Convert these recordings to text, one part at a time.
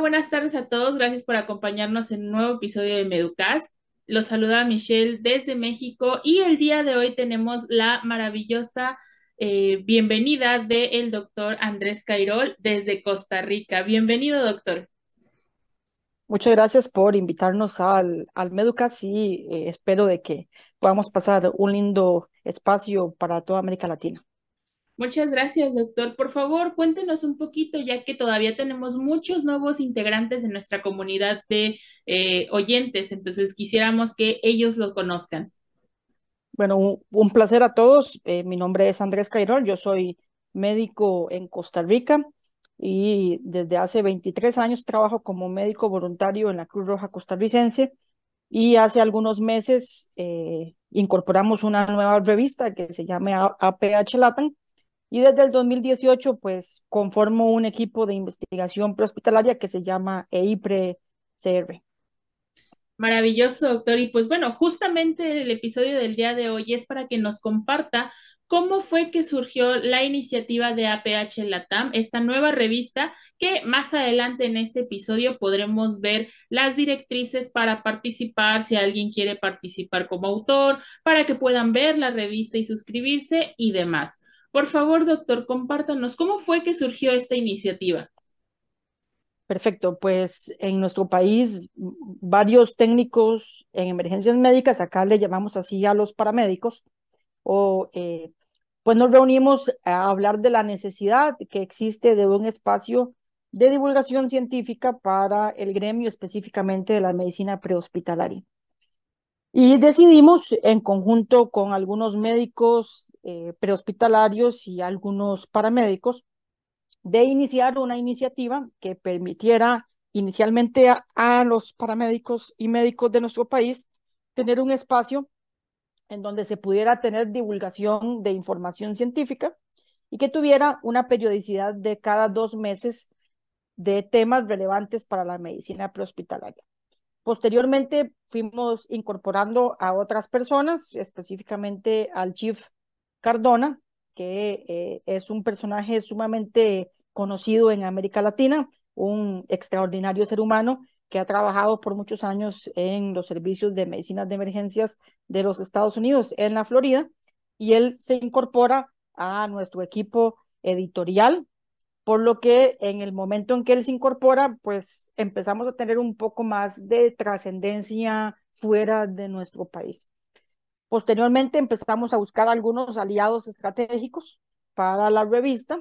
Buenas tardes a todos. Gracias por acompañarnos en un nuevo episodio de Meducast. Los saluda Michelle desde México y el día de hoy tenemos la maravillosa eh, bienvenida del doctor Andrés Cairol desde Costa Rica. Bienvenido, doctor. Muchas gracias por invitarnos al, al Meducast y eh, espero de que podamos pasar un lindo espacio para toda América Latina. Muchas gracias, doctor. Por favor, cuéntenos un poquito, ya que todavía tenemos muchos nuevos integrantes en nuestra comunidad de eh, oyentes, entonces quisiéramos que ellos lo conozcan. Bueno, un, placer a todos. Eh, mi nombre es Andrés Cairol, yo soy médico en Costa Rica y desde hace 23 años trabajo como médico voluntario en la Cruz Roja costarricense y hace algunos meses eh, incorporamos una nueva revista que se llama APH Latam y desde el 2018, pues conformo un equipo de investigación prehospitalaria que se llama EIPRE-CR. Maravilloso, doctor. Y pues bueno, justamente el episodio del día de hoy es para que nos comparta cómo fue que surgió la iniciativa de APH Latam, esta nueva revista que más adelante en este episodio podremos ver las directrices para participar, si alguien quiere participar como autor, para que puedan ver la revista y suscribirse y demás. Por favor, doctor, compártanos cómo fue que surgió esta iniciativa. Perfecto, pues en nuestro país varios técnicos en emergencias médicas, acá le llamamos así a los paramédicos, o eh, pues nos reunimos a hablar de la necesidad que existe de un espacio de divulgación científica para el gremio específicamente de la medicina prehospitalaria. Y decidimos en conjunto con algunos médicos eh, prehospitalarios y algunos paramédicos de iniciar una iniciativa que permitiera inicialmente a, los paramédicos y médicos de nuestro país tener un espacio en donde se pudiera tener divulgación de información científica y que tuviera una periodicidad de cada dos meses de temas relevantes para la medicina prehospitalaria. Posteriormente fuimos incorporando a otras personas, específicamente al Chief Cardona, que eh, es un personaje sumamente conocido en América Latina, un extraordinario ser humano que ha trabajado por muchos años en los servicios de medicinas de emergencias de los Estados Unidos en la Florida, y él se incorpora a nuestro equipo editorial, por lo que en el momento en que él se incorpora, pues empezamos a tener un poco más de trascendencia fuera de nuestro país. Posteriormente empezamos a buscar algunos aliados estratégicos para la revista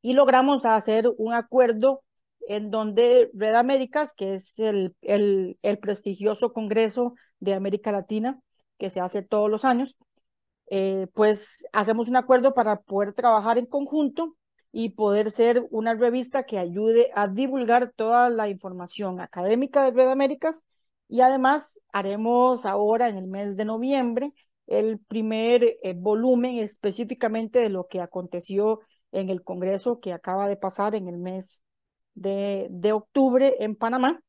y logramos hacer un acuerdo en donde Red Américas, que es el, el, prestigioso Congreso de América Latina que se hace todos los años, eh, pues hacemos un acuerdo para poder trabajar en conjunto y poder ser una revista que ayude a divulgar toda la información académica de Red Américas y además haremos ahora en el mes de noviembre el primer eh, volumen específicamente de lo que aconteció en el Congreso que acaba de pasar en el mes de, de octubre en Panamá.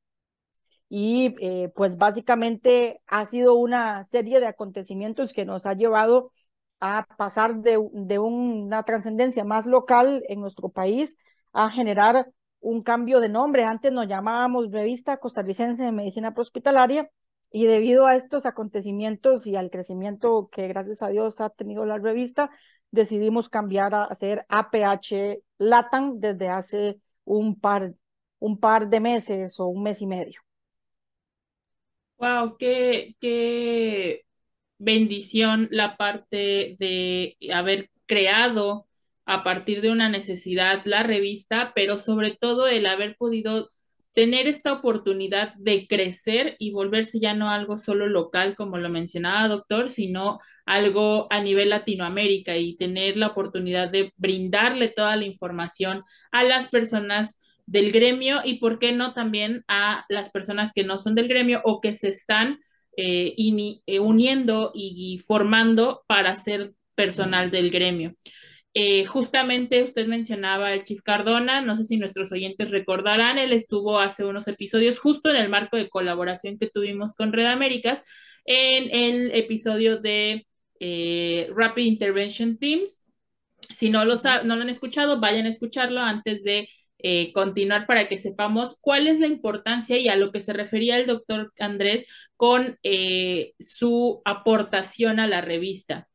Y eh, pues básicamente ha sido una serie de acontecimientos que nos ha llevado a pasar de, de una trascendencia más local en nuestro país a generar un cambio de nombre. Antes nos llamábamos Revista Costarricense de Medicina Prohospitalaria y debido a estos acontecimientos y al crecimiento que gracias a Dios ha tenido la revista, decidimos cambiar a hacer APH Latam desde hace un par, un par de meses o un mes y medio. Wow, qué, qué bendición la parte de haber creado a partir de una necesidad la revista, pero sobre todo el haber podido tener esta oportunidad de crecer y volverse ya no algo solo local, como lo mencionaba doctor, sino algo a nivel Latinoamérica y tener la oportunidad de brindarle toda la información a las personas del gremio y, por qué no, también a las personas que no son del gremio o que se están eh, eh, uniendo y formando para ser personal del gremio. Eh, justamente usted mencionaba el Chief Cardona, no sé si nuestros oyentes recordarán, él estuvo hace unos episodios justo en el marco de colaboración que tuvimos con Red Américas en el episodio de eh, Rapid Intervention Teams. Si no lo, no lo han escuchado, vayan a escucharlo antes de eh, continuar para que sepamos cuál es la importancia y a lo que se refería el doctor Andrés con su aportación a la revista.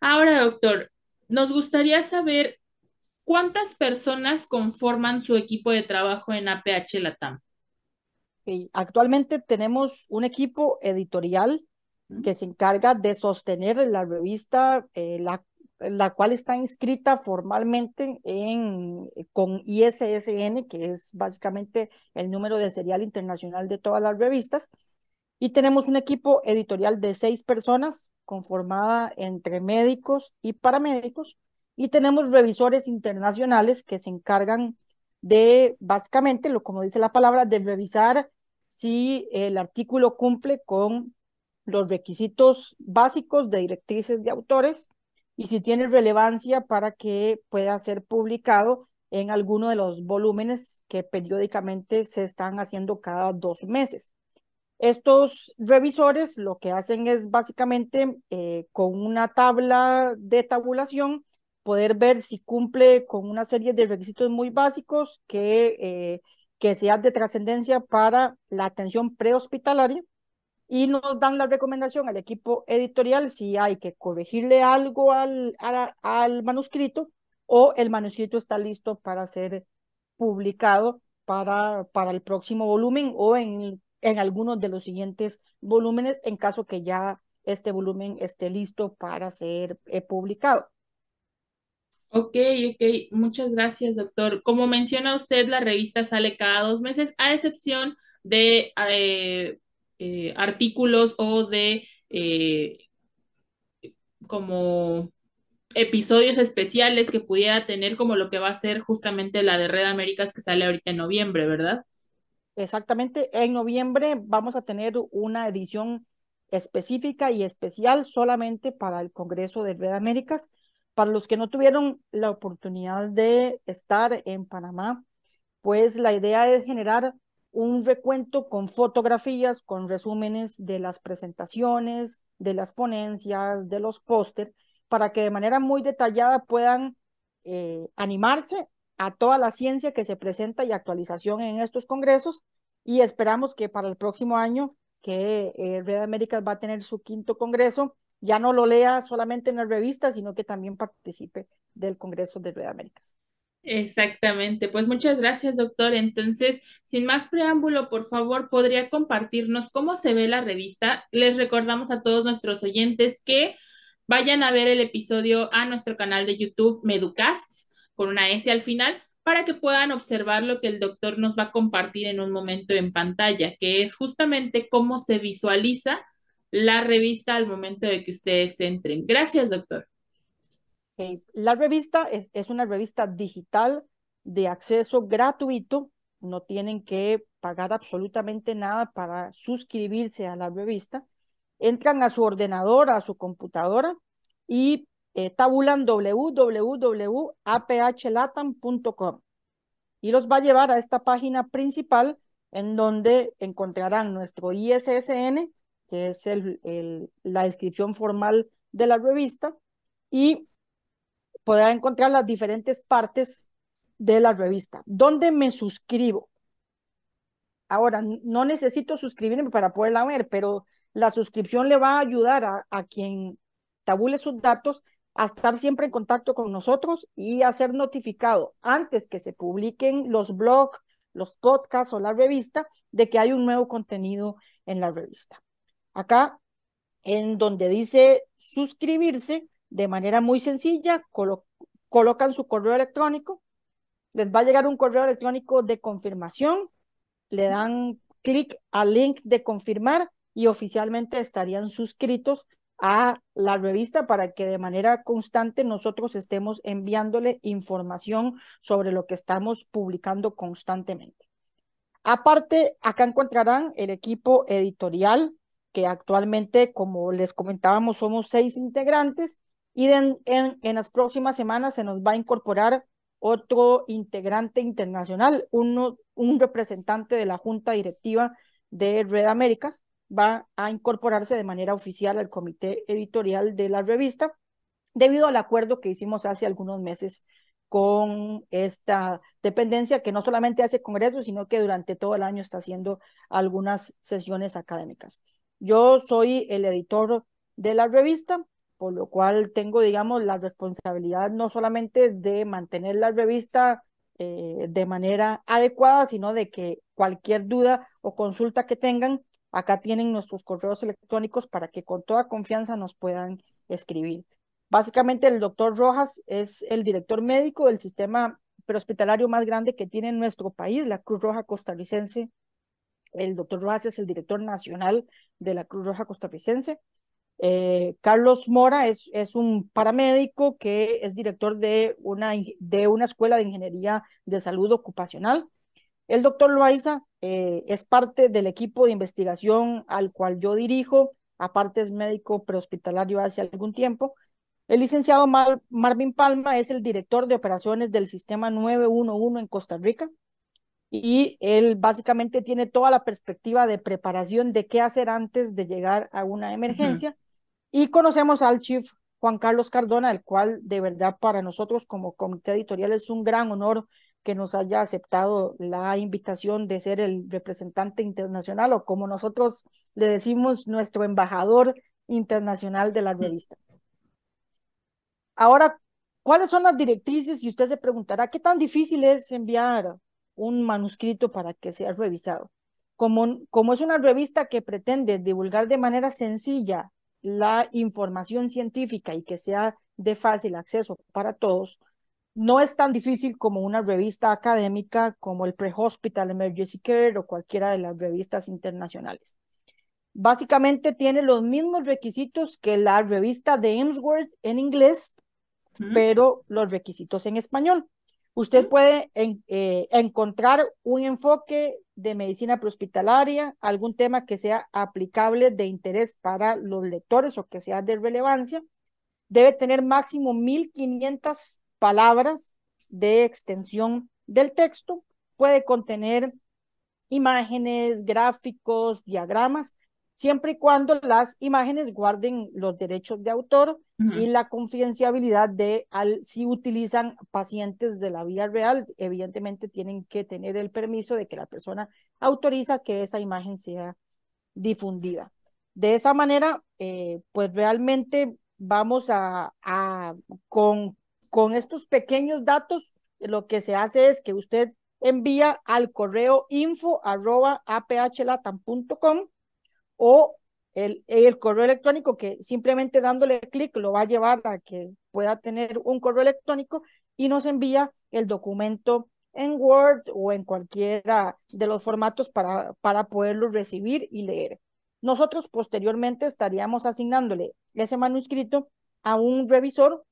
Ahora, doctor, nos gustaría saber cuántas personas conforman su equipo de trabajo en APH Latam. Actualmente tenemos un equipo editorial que se encarga de sostener la revista, eh, la, la, cual está inscrita formalmente en, con ISSN, que es básicamente el número de serial internacional de todas las revistas. Y tenemos un equipo editorial de seis personas, conformada entre médicos y paramédicos. Y tenemos revisores internacionales que se encargan de, básicamente, lo como dice la palabra, de revisar si el artículo cumple con los requisitos básicos de directrices de autores y si tiene relevancia para que pueda ser publicado en alguno de los volúmenes que periódicamente se están haciendo cada dos meses. Estos revisores lo que hacen es básicamente eh, con una tabla de tabulación poder ver si cumple con una serie de requisitos muy básicos que, eh, que sean de trascendencia para la atención prehospitalaria y nos dan la recomendación al equipo editorial si hay que corregirle algo al, al, manuscrito o el manuscrito está listo para ser publicado para, para el próximo volumen o en, en algunos de los siguientes volúmenes en caso que ya este volumen esté listo para ser eh, publicado. Ok, ok, muchas gracias, doctor. Como menciona usted, la revista sale cada dos meses, a excepción de eh, eh, artículos o de como episodios especiales que pudiera tener como lo que va a ser justamente la de Red Américas que sale ahorita en noviembre, ¿verdad? Exactamente, en noviembre vamos a tener una edición específica y especial solamente para el Congreso de Red Américas. Para los que no tuvieron la oportunidad de estar en Panamá, pues la idea es generar un recuento con fotografías, con resúmenes de las presentaciones, de las ponencias, de los póster, para que de manera muy detallada puedan eh, animarse a toda la ciencia que se presenta y actualización en estos congresos y esperamos que para el próximo año que eh, Red Américas va a tener su quinto congreso, ya no lo lea solamente en la revista, sino que también participe del Congreso de Red Américas. Exactamente, pues muchas gracias, doctor. Entonces, sin más preámbulo, por favor, ¿podría compartirnos cómo se ve la revista? Les recordamos a todos nuestros oyentes que vayan a ver el episodio a nuestro canal de YouTube Meducasts, con una S al final, para que puedan observar lo que el doctor nos va a compartir en un momento en pantalla, que es justamente cómo se visualiza la revista al momento de que ustedes entren. Gracias, doctor. La revista es, es, una revista digital de acceso gratuito, no tienen que pagar absolutamente nada para suscribirse a la revista. Entran a su ordenador, a su computadora y eh, tabulan www.aphlatam.com y los va a llevar a esta página principal en donde encontrarán nuestro ISSN, que es el, la descripción formal de la revista, y podrá encontrar las diferentes partes de la revista. ¿Dónde me suscribo? Ahora, no necesito suscribirme para poderla ver, pero la suscripción le va a ayudar a, a quien tabule sus datos a estar siempre en contacto con nosotros y a ser notificado antes que se publiquen los blogs, los podcasts o la revista de que hay un nuevo contenido en la revista. Acá, en donde dice suscribirse, de manera muy sencilla, colocan su correo electrónico, les va a llegar un correo electrónico de confirmación, le dan clic al link de confirmar y oficialmente estarían suscritos a la revista para que de manera constante nosotros estemos enviándole información sobre lo que estamos publicando constantemente. Aparte, acá encontrarán el equipo editorial, que actualmente, como les comentábamos, somos seis integrantes y en, en, las próximas semanas se nos va a incorporar otro integrante internacional, un representante de la Junta Directiva de Red Américas, va a incorporarse de manera oficial al comité editorial de la revista, debido al acuerdo que hicimos hace algunos meses con esta dependencia que no solamente hace congresos, sino que durante todo el año está haciendo algunas sesiones académicas. Yo soy el editor de la revista, por lo cual tengo, digamos, la responsabilidad no solamente de mantener la revista eh, de manera adecuada, sino de que cualquier duda o consulta que tengan, acá tienen nuestros correos electrónicos para que con toda confianza nos puedan escribir. Básicamente el doctor Rojas es el director médico del sistema prehospitalario más grande que tiene nuestro país, la Cruz Roja costarricense. El doctor Rojas es el director nacional de la Cruz Roja costarricense. Eh, Carlos Mora es, es, un paramédico que es director de una, de una escuela de ingeniería de salud ocupacional. El doctor Loaiza eh, es parte del equipo de investigación al cual yo dirijo, aparte es médico prehospitalario hace algún tiempo. El licenciado Marvin Palma es el director de operaciones del sistema 911 en Costa Rica y él básicamente tiene toda la perspectiva de preparación de qué hacer antes de llegar a una emergencia. Y conocemos al chief Juan Carlos Cardona, el cual de verdad para nosotros como comité editorial es un gran honor que nos haya aceptado la invitación de ser el representante internacional o como nosotros le decimos, nuestro embajador internacional de la revista. Ahora, ¿cuáles son las directrices? Y usted se preguntará, ¿qué tan difícil es enviar un manuscrito para que sea revisado? Como, como es una revista que pretende divulgar de manera sencilla la información científica y que sea de fácil acceso para todos, no es tan difícil como una revista académica como el Pre-Hospital Emergency Care o cualquiera de las revistas internacionales. Básicamente tiene los mismos requisitos que la revista de Emsworth en inglés, pero los requisitos en español. Usted puede eh, encontrar un enfoque de medicina prehospitalaria, algún tema que sea aplicable de interés para los lectores o que sea de relevancia. Debe tener máximo 1500 palabras de extensión del texto. Puede contener imágenes, gráficos, diagramas, siempre y cuando las imágenes guarden los derechos de autor y la confidencialidad de al, si utilizan pacientes de la vida real, evidentemente tienen que tener el permiso de que la persona autoriza que esa imagen sea difundida. De esa manera, eh, pues realmente vamos a, a con, con estos pequeños datos, lo que se hace es que usted envía al correo info arroba o el, el, correo electrónico que simplemente dándole clic lo va a llevar a que pueda tener un correo electrónico y nos envía el documento en Word o en cualquiera de los formatos para, para poderlo recibir y leer. Nosotros posteriormente estaríamos asignándole ese manuscrito a un revisor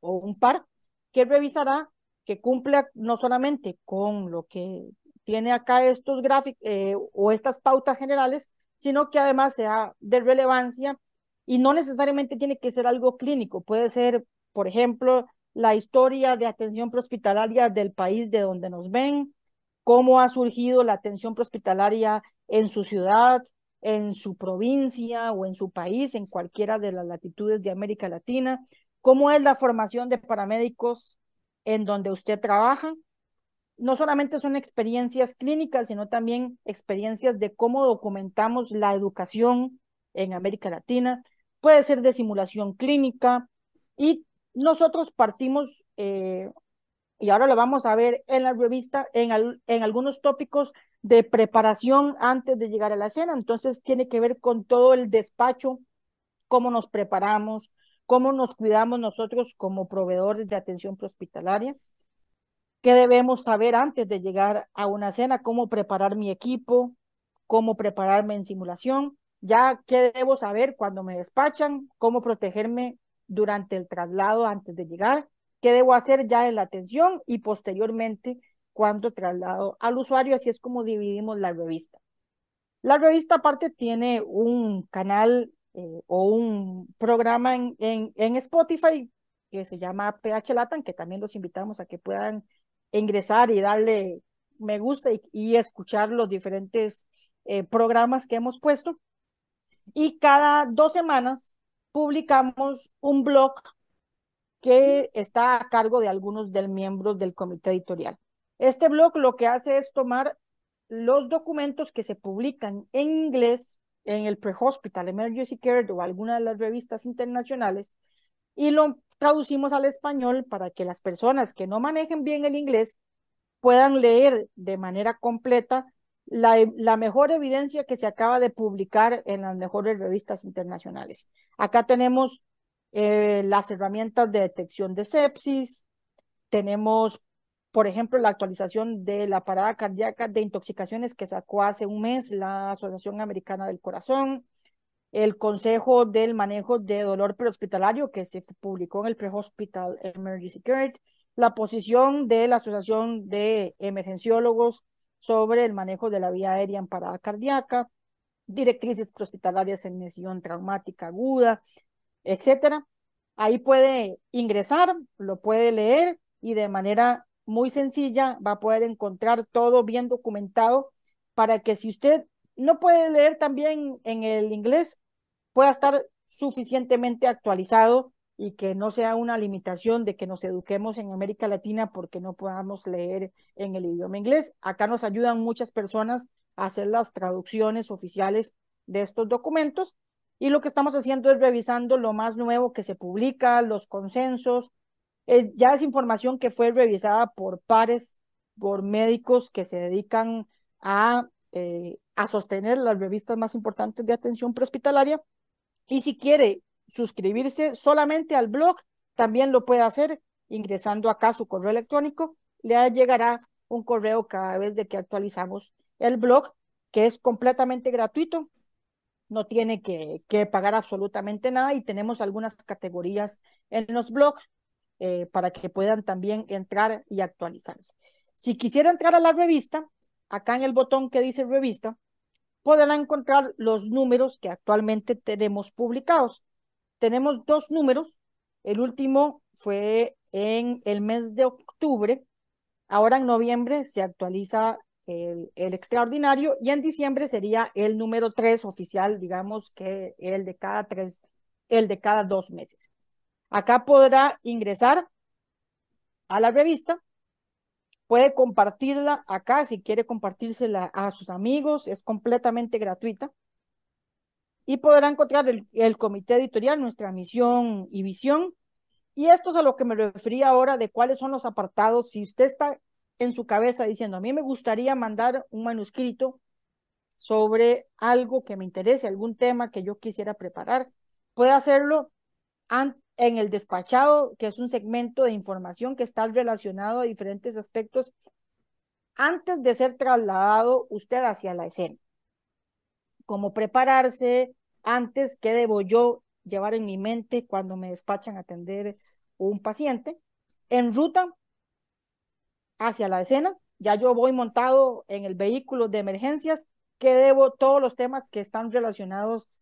o un par que revisará que cumpla no solamente con lo que tiene acá estos gráficos eh, o estas pautas generales, sino que además sea de relevancia y no necesariamente tiene que ser algo clínico, puede ser, por ejemplo, la historia de atención prehospitalaria del país de donde nos ven, cómo ha surgido la atención prehospitalaria en su ciudad, en su provincia o en su país, en cualquiera de las latitudes de América Latina, cómo es la formación de paramédicos en donde usted trabaja, no solamente son experiencias clínicas, sino también experiencias de cómo documentamos la educación en América Latina. Puede ser de simulación clínica y nosotros partimos, eh, y ahora lo vamos a ver en la revista, en, en algunos tópicos de preparación antes de llegar a la escena. Entonces tiene que ver con todo el despacho, cómo nos preparamos, cómo nos cuidamos nosotros como proveedores de atención prehospitalaria qué debemos saber antes de llegar a una cena, cómo preparar mi equipo, cómo prepararme en simulación, ya qué debo saber cuando me despachan, cómo protegerme durante el traslado antes de llegar, qué debo hacer ya en la atención y posteriormente cuando traslado al usuario, así es como dividimos la revista. La revista aparte tiene un canal eh, o un programa en, en, en Spotify que se llama PH Latam, que también los invitamos a que puedan ingresar y darle me gusta y, escuchar los diferentes eh, programas que hemos puesto. Y cada dos semanas publicamos un blog que está a cargo de algunos de los miembros del comité editorial. Este blog lo que hace es tomar los documentos que se publican en inglés en el Pre-Hospital Emergency Care o alguna de las revistas internacionales y lo traducimos al español para que las personas que no manejen bien el inglés puedan leer de manera completa la, mejor evidencia que se acaba de publicar en las mejores revistas internacionales. Acá tenemos eh, las herramientas de detección de sepsis, tenemos, por ejemplo, la actualización de la parada cardíaca de intoxicaciones que sacó hace un mes la Asociación Americana del Corazón, el Consejo del Manejo de Dolor Prehospitalario que se publicó en el Pre-Hospital Emergency Care, la posición de la Asociación de Emergenciólogos sobre el manejo de la vía aérea en parada cardíaca, directrices hospitalarias en lesión traumática aguda, etcétera. Ahí puede ingresar, lo puede leer y de manera muy sencilla va a poder encontrar todo bien documentado para que si usted no puede leer también en el inglés, pueda estar suficientemente actualizado y que no sea una limitación de que nos eduquemos en América Latina porque no podamos leer en el idioma inglés. Acá nos ayudan muchas personas a hacer las traducciones oficiales de estos documentos y lo que estamos haciendo es revisando lo más nuevo que se publica, los consensos. Ya es información que fue revisada por pares, por médicos que se dedican a, eh, a sostener las revistas más importantes de atención prehospitalaria. Y si quiere suscribirse solamente al blog, también lo puede hacer ingresando acá su correo electrónico. Le llegará un correo cada vez que actualizamos el blog, que es completamente gratuito no tiene que, que, pagar absolutamente nada y tenemos algunas categorías en los blogs eh, para que puedan también entrar y actualizarse. Si quisiera entrar a la revista, acá en el botón que dice revista, podrán encontrar los números que actualmente tenemos publicados. Tenemos dos números. El último fue en el mes de octubre. Ahora en noviembre se actualiza el, extraordinario y en diciembre sería el número tres oficial, digamos que el de cada tres, el de cada dos meses. Acá podrá ingresar a la revista, puede compartirla acá si quiere compartírsela a sus amigos, es completamente gratuita. Y podrá encontrar el, comité editorial, nuestra misión y visión. Y esto es a lo que me refería ahora de cuáles son los apartados. Si usted está en su cabeza diciendo, a mí me gustaría mandar un manuscrito sobre algo que me interese, algún tema que yo quisiera preparar, puede hacerlo en el despachado, que es un segmento de información que está relacionado a diferentes aspectos antes de ser trasladado usted hacia la escena. Cómo prepararse, antes, qué debo yo llevar en mi mente cuando me despachan a atender un paciente. En ruta, hacia la escena, ya yo voy montado en el vehículo de emergencias, que debo todos los temas que están relacionados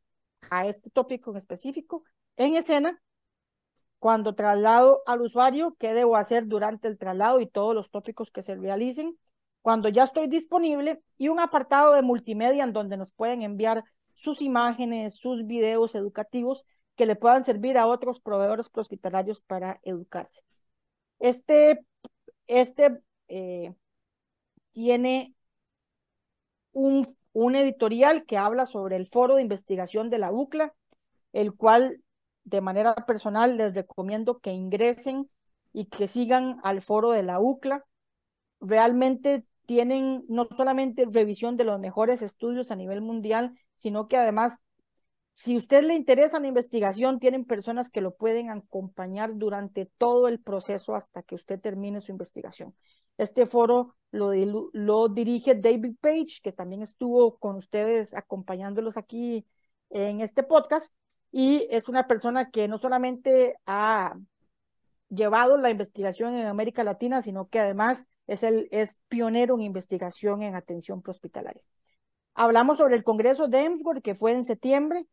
a este tópico en específico en escena, cuando traslado al usuario, qué debo hacer durante el traslado y todos los tópicos que se realicen, cuando ya estoy disponible y un apartado de multimedia en donde nos pueden enviar sus imágenes, sus videos educativos que le puedan servir a otros proveedores hospitalarios para educarse. Este este eh, tiene un, un editorial que habla sobre el foro de investigación de la UCLA, el cual de manera personal les recomiendo que ingresen y que sigan al foro de la UCLA. Realmente tienen no solamente revisión de los mejores estudios a nivel mundial, sino que además si usted le interesa la investigación, tienen personas que lo pueden acompañar durante todo el proceso hasta que usted termine su investigación. Este foro lo, lo dirige David Page, que también estuvo con ustedes acompañándolos aquí en este podcast, y es una persona que no solamente ha llevado la investigación en América Latina, sino que además es, el, es pionero en investigación en atención prehospitalaria. Hablamos sobre el Congreso de Emsworth, que fue en septiembre,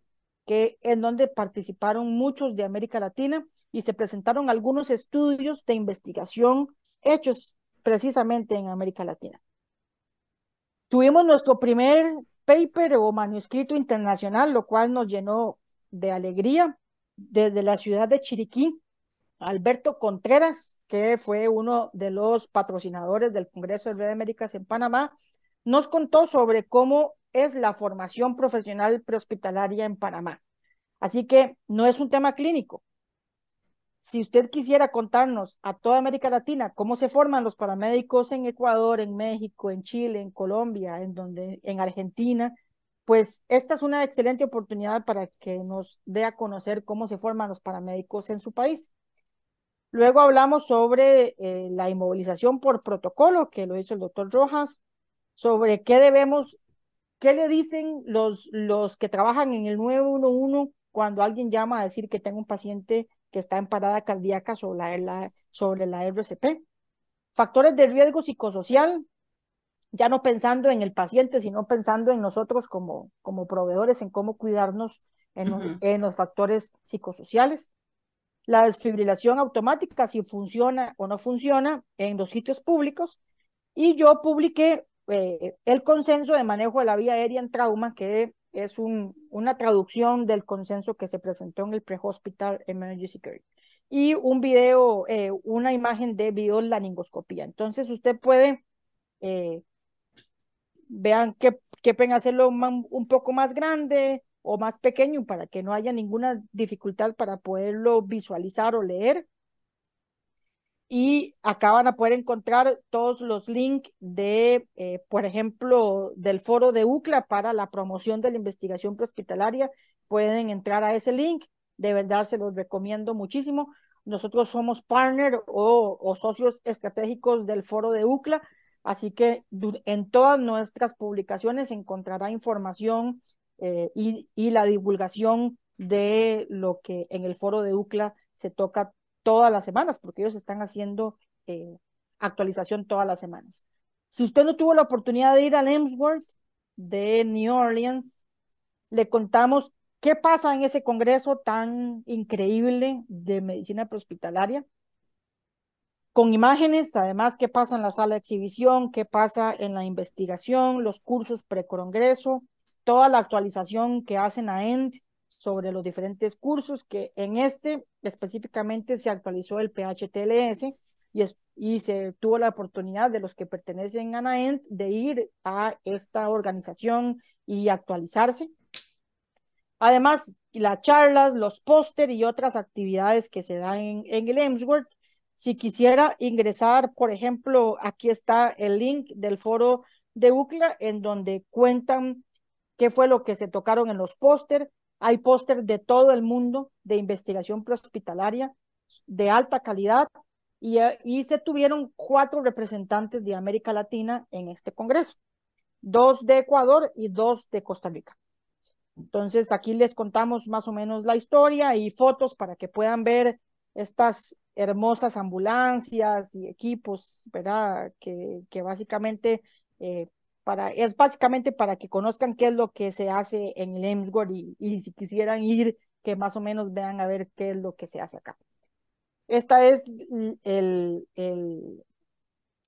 que en donde participaron muchos de América Latina y se presentaron algunos estudios de investigación hechos precisamente en América Latina. Tuvimos nuestro primer paper o manuscrito internacional, lo cual nos llenó de alegría desde la ciudad de Chiriquí. Alberto Contreras, que fue uno de los patrocinadores del Congreso de Red Américas en Panamá, nos contó sobre cómo es la formación profesional prehospitalaria en Panamá. Así que no es un tema clínico. Si usted quisiera contarnos a toda América Latina cómo se forman los paramédicos en Ecuador, en México, en Chile, en Colombia, en donde en Argentina, pues esta es una excelente oportunidad para que nos dé a conocer cómo se forman los paramédicos en su país. Luego hablamos sobre eh, la inmovilización por protocolo, que lo hizo el doctor Rojas, sobre qué debemos, qué le dicen los, los que trabajan en el 911 cuando alguien llama a decir que tengo un paciente que está en parada cardíaca sobre la, sobre la RCP. Factores de riesgo psicosocial, ya no pensando en el paciente, sino pensando en nosotros como, como proveedores, en cómo cuidarnos en, los, en los factores psicosociales. La desfibrilación automática, si funciona o no funciona en los sitios públicos. Y yo publiqué eh, el consenso de manejo de la vía aérea en trauma, que es un, una traducción del consenso que se presentó en el Pre-Hospital Emergency Care. Y un video, eh, una imagen de video laringoscopía. Entonces usted puede, eh, vean que, que pueden hacerlo un poco más grande o más pequeño para que no haya ninguna dificultad para poderlo visualizar o leer y acá van a poder encontrar todos los links de, eh, por ejemplo, del foro de UCLA para la promoción de la investigación prehospitalaria. Pueden entrar a ese link, de verdad se los recomiendo muchísimo. Nosotros somos partner o, socios estratégicos del foro de UCLA, así que en todas nuestras publicaciones encontrará información eh, y, la divulgación de lo que en el foro de UCLA se toca todas las semanas, porque ellos están haciendo eh, actualización todas las semanas. Si usted no tuvo la oportunidad de ir al Emsworth de New Orleans, le contamos qué pasa en ese congreso tan increíble de medicina prehospitalaria, con imágenes, además, qué pasa en la sala de exhibición, qué pasa en la investigación, los cursos precongreso, toda la actualización que hacen a END sobre los diferentes cursos, que en este específicamente se actualizó el PHTLS y, se tuvo la oportunidad de los que pertenecen a NAENT de ir a esta organización y actualizarse. Además, las charlas, los póster y otras actividades que se dan en, en el Emsworth. Si quisiera ingresar, por ejemplo, aquí está el link del foro de UCLA en donde cuentan qué fue lo que se tocaron en los póster, hay póster de todo el mundo de investigación prehospitalaria de alta calidad y, eh, y, se tuvieron cuatro representantes de América Latina en este congreso, dos de Ecuador y dos de Costa Rica. Entonces aquí les contamos más o menos la historia y fotos para que puedan ver estas hermosas ambulancias y equipos, ¿verdad? Que, básicamente eh, para, es básicamente para que conozcan qué es lo que se hace en el Emsworth y, si quisieran ir, que más o menos vean a ver qué es lo que se hace acá. Esta es el, el,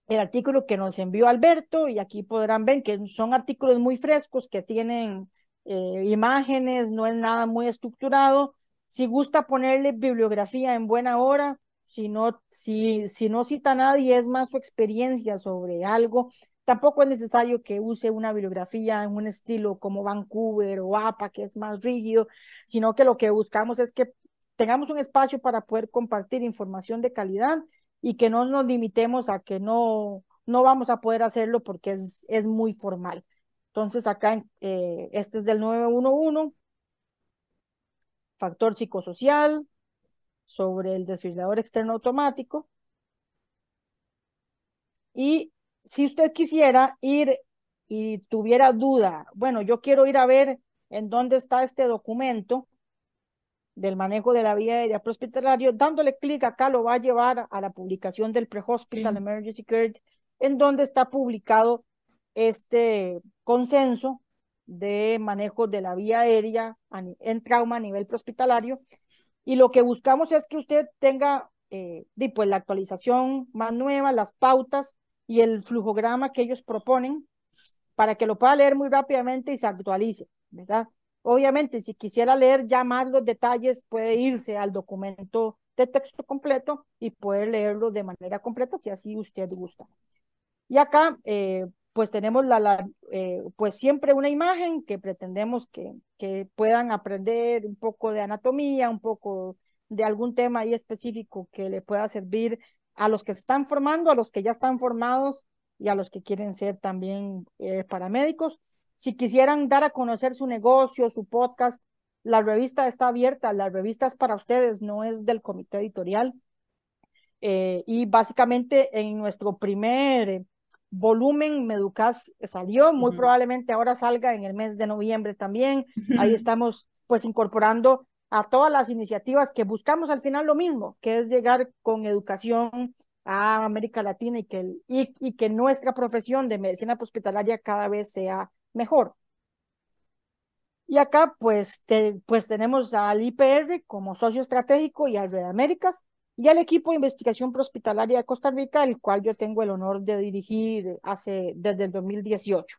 el artículo que nos envió Alberto y aquí podrán ver que son artículos muy frescos que tienen eh, imágenes, no es nada muy estructurado. Si gusta ponerle bibliografía en buena hora, si no, si, si no cita nadie, es más su experiencia sobre algo, Tampoco es necesario que use una bibliografía en un estilo como Vancouver o APA, que es más rígido, sino que lo que buscamos es que tengamos un espacio para poder compartir información de calidad y que no nos limitemos a que no, no vamos a poder hacerlo porque es, es muy formal. Entonces, acá eh, este es del 911, factor psicosocial, sobre el desfibrilador externo automático. Y si usted quisiera ir y tuviera duda, bueno, yo quiero ir a ver en dónde está este documento del manejo de la vía aérea prehospitalario, dándole clic acá lo va a llevar a la publicación del Pre-Hospital Emergency Care, en donde está publicado este consenso de manejo de la vía aérea en trauma a nivel prehospitalario. Y lo que buscamos es que usted tenga eh, pues, la actualización más nueva, las pautas y el flujograma que ellos proponen para que lo pueda leer muy rápidamente y se actualice, ¿verdad? Obviamente, si quisiera leer ya más los detalles, puede irse al documento de texto completo y poder leerlo de manera completa si así usted gusta. Y acá, eh, pues tenemos la, la eh, pues siempre una imagen que pretendemos que, que puedan aprender un poco de anatomía, un poco de algún tema ahí específico que le pueda servir a los que están formando, a los que ya están formados y a los que quieren ser también eh, paramédicos. Si quisieran dar a conocer su negocio, su podcast, la revista está abierta, la revista es para ustedes, no es del comité editorial. Eh, y básicamente en nuestro primer volumen Meducas salió, muy probablemente ahora salga en el mes de noviembre también. Ahí estamos pues incorporando a todas las iniciativas que buscamos al final lo mismo, que es llegar con educación a América Latina y que, y, y que nuestra profesión de medicina hospitalaria cada vez sea mejor. Y acá pues, pues tenemos al IPR como socio estratégico y al Red Américas y al equipo de investigación hospitalaria de Costa Rica, el cual yo tengo el honor de dirigir hace, desde el 2018.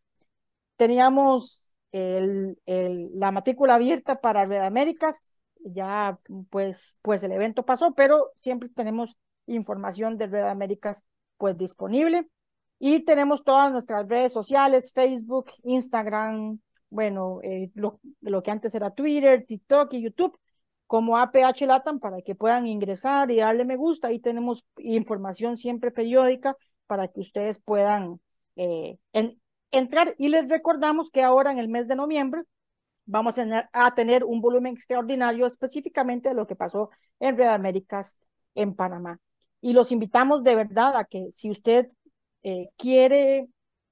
Teníamos el, el, la matrícula abierta para Red Américas, ya pues, pues el evento pasó, pero siempre tenemos información de Red Américas pues disponible. Y tenemos todas nuestras redes sociales, Facebook, Instagram, bueno, eh, lo, lo, que antes era Twitter, TikTok y YouTube, como APH Latam, para que puedan ingresar y darle me gusta. Ahí tenemos información siempre periódica para que ustedes puedan eh, en, entrar. Y les recordamos que ahora en el mes de noviembre vamos a tener un volumen extraordinario específicamente de lo que pasó en Red Américas en Panamá. Y los invitamos de verdad a que si usted eh, quiere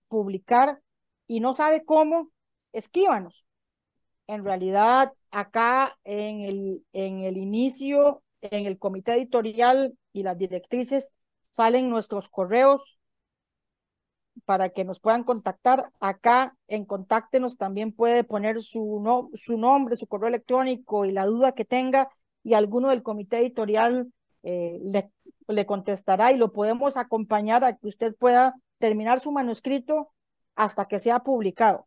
publicar y no sabe cómo, escríbanos. En realidad, acá en el, en el inicio, en el comité editorial y las directrices, salen nuestros correos para que nos puedan contactar. Acá en Contáctenos también puede poner su, no, su nombre, su correo electrónico y la duda que tenga y alguno del comité editorial eh, le, le contestará y lo podemos acompañar a que usted pueda terminar su manuscrito hasta que sea publicado.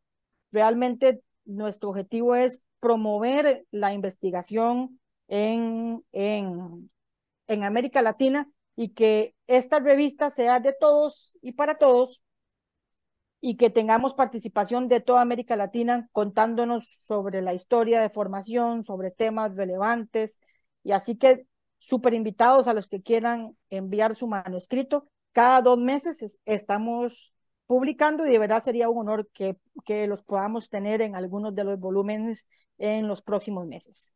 Realmente nuestro objetivo es promover la investigación en, en, en América Latina y que esta revista sea de todos y para todos y que tengamos participación de toda América Latina contándonos sobre la historia de formación, sobre temas relevantes. Y así que súper invitados a los que quieran enviar su manuscrito. Cada dos meses estamos publicando y de verdad sería un honor que, que los podamos tener en algunos de los volúmenes en los próximos meses.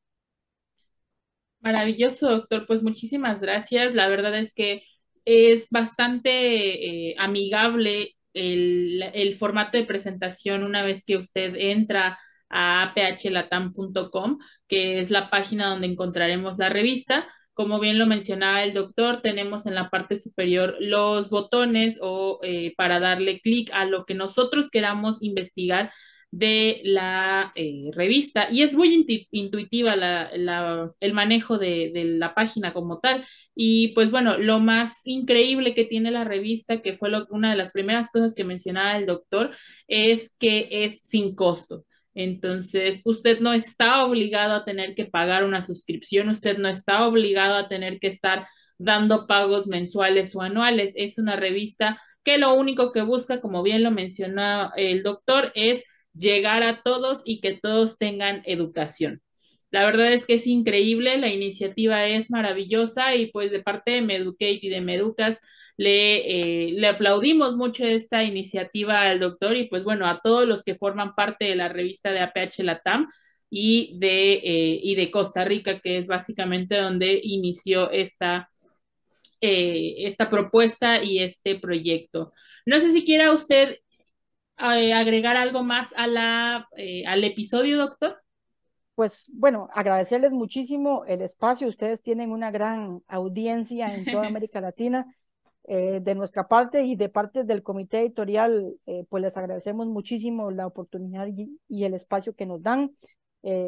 Maravilloso, doctor. Pues muchísimas gracias. La verdad es que es bastante eh, amigable el, el, formato de presentación una vez que usted entra a phlatam.com, que es la página donde encontraremos la revista. Como bien lo mencionaba el doctor, tenemos en la parte superior los botones o eh, para darle clic a lo que nosotros queramos investigar de la eh, revista y es muy intuitiva la, el manejo de, de, la página como tal y pues bueno, lo más increíble que tiene la revista, que fue lo, una de las primeras cosas que mencionaba el doctor, es que es sin costo. Entonces, usted no está obligado a tener que pagar una suscripción, usted no está obligado a tener que estar dando pagos mensuales o anuales. Es una revista que lo único que busca, como bien lo mencionó el doctor, es llegar a todos y que todos tengan educación. La verdad es que es increíble, la iniciativa es maravillosa y pues de parte de Meducate y de Meducas le, eh, le aplaudimos mucho esta iniciativa al doctor y pues bueno, a todos los que forman parte de la revista de APH Latam y de, eh, y de Costa Rica, que es básicamente donde inició esta, eh, esta propuesta y este proyecto. No sé si quiera usted eh, agregar algo más a la, eh, al episodio, doctor? Pues bueno, agradecerles muchísimo el espacio. Ustedes tienen una gran audiencia en toda América Latina. Eh, de nuestra parte y de parte del comité editorial, pues les agradecemos muchísimo la oportunidad y, y el espacio que nos dan.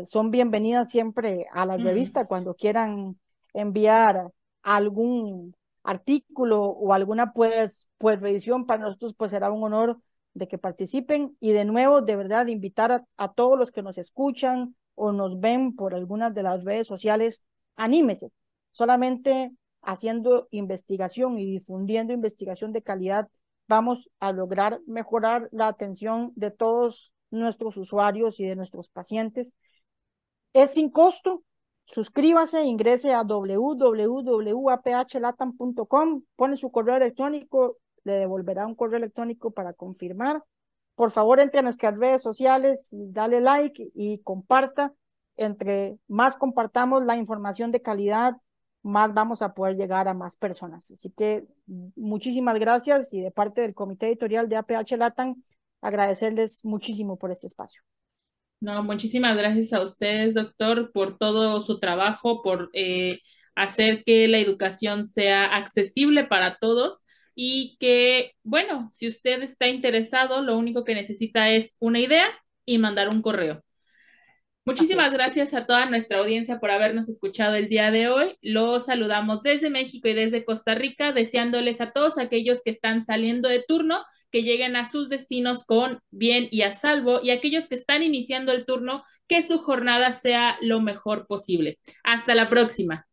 Son bienvenidas siempre a la revista mm. cuando quieran enviar algún artículo o alguna pues, pues revisión. Para nosotros pues será un honor de que participen y de nuevo, de verdad, invitar a, todos los que nos escuchan o nos ven por algunas de las redes sociales, anímese, Solamente haciendo investigación y difundiendo investigación de calidad vamos a lograr mejorar la atención de todos nuestros usuarios y de nuestros pacientes. Es sin costo. Suscríbase, ingrese a www.aphlatam.com, pone su correo electrónico, le devolverá un correo electrónico para confirmar. Por favor, entre a nuestras redes sociales, dale like y comparta. Entre más compartamos la información de calidad, más vamos a poder llegar a más personas. Así que muchísimas gracias y de parte del comité editorial de APH Latam, agradecerles muchísimo por este espacio. No, muchísimas gracias a ustedes, doctor, por todo su trabajo, por eh, hacer que la educación sea accesible para todos y que, bueno, si usted está interesado, lo único que necesita es una idea y mandar un correo. Muchísimas gracias a toda nuestra audiencia por habernos escuchado el día de hoy. Los saludamos desde México y desde Costa Rica, deseándoles a todos aquellos que están saliendo de turno que lleguen a sus destinos con bien y a salvo y aquellos que están iniciando el turno que su jornada sea lo mejor posible. Hasta la próxima.